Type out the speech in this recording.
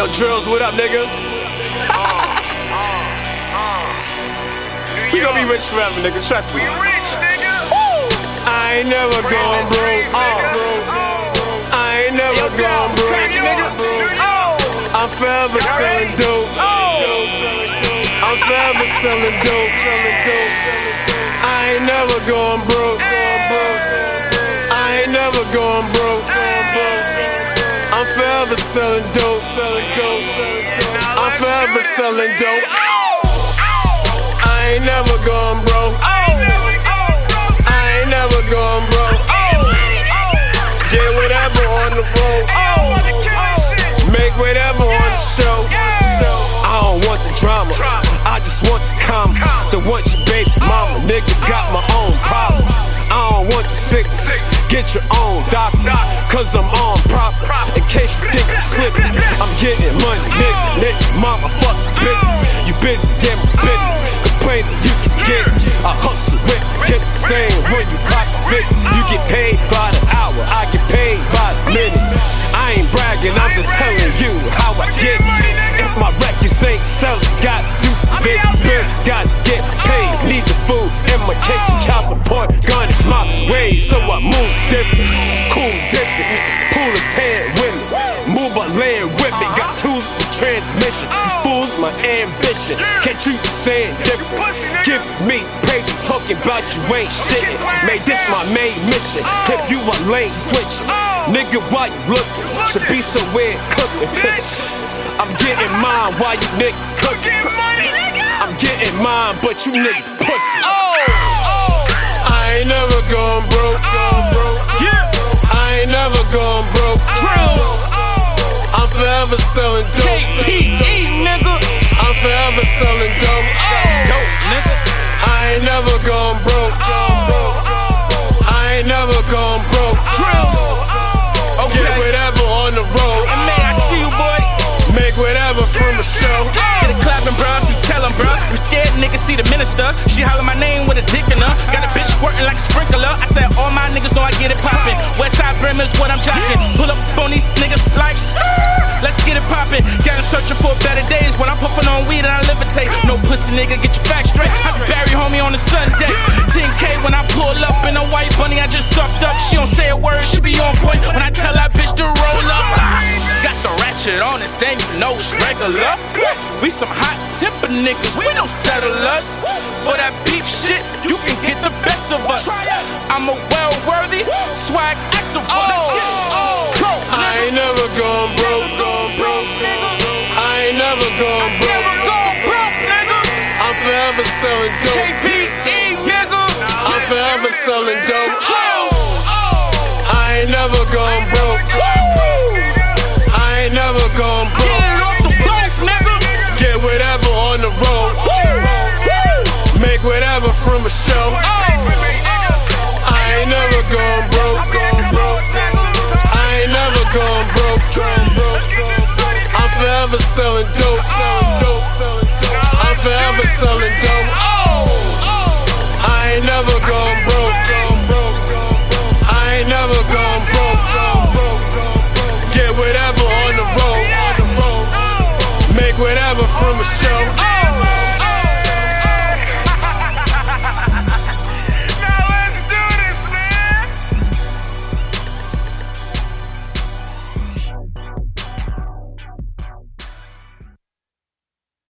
Yo, Drillz, what up, nigga? we gon' be rich forever, nigga. Trust me. I ain't never going broke. Uh, I ain't never going broke. Oh. I'm forever selling dope. I'm forever selling dope. I ain't never going broke. I ain't never going broke. I'm forever selling dope. I'm forever selling dope. I ain't never going broke. I ain't never going broke. Whatever on the road. Make whatever get paid. Need the food in my kitchen. Child support, gun is my way. So I move different. Cool different. Pull a tan with me. Move my land with me. Got tools for transmission. Fools my ambition. Can't you saying different? Give me pages talking about you ain't shit. Made this my main mission. If you a lane switch. Nigga, why you looking? Should be somewhere cooking. I'm getting mine while you niggas cooking. I'm getting mine, but you niggas pussy. Oh, oh. I ain't never gone broke. Oh, oh. Yeah. I ain't never gone broke. Oh, I'm forever selling dope. KPE, nigga. I'm forever selling dope. Dope, nigga. I ain't never gone broke. I ain't never gone broke. Drillz. See the minister. She holler my name with a dick in her. Got a bitch squirting like a sprinkler. I said, all my niggas know I get it poppin'. Westside Brim is what I'm jocking. Pull up on these niggas like, let's get it poppin'. Got him searching for better days when I'm puffin' on weed and I levitate. No pussy nigga, get your facts straight. I bury homie on a Sunday. 10K it, and you know it's regular. We some hot temper niggas, we don't settle us. For that beef shit, you can get the best of us. I'm a well worthy swag activist. Oh. Go, I ain't never gone broke. I ain't never gone broke. Never go broke, nigga. I'm forever selling dope. KPE, nigga. I'm forever selling dope. I ain't never gone broke. forever selling dope. Oh. I'm forever selling dope. Oh, oh. I ain't never gone broke. I ain't never gone broke. Get whatever on the road. Make whatever from a show.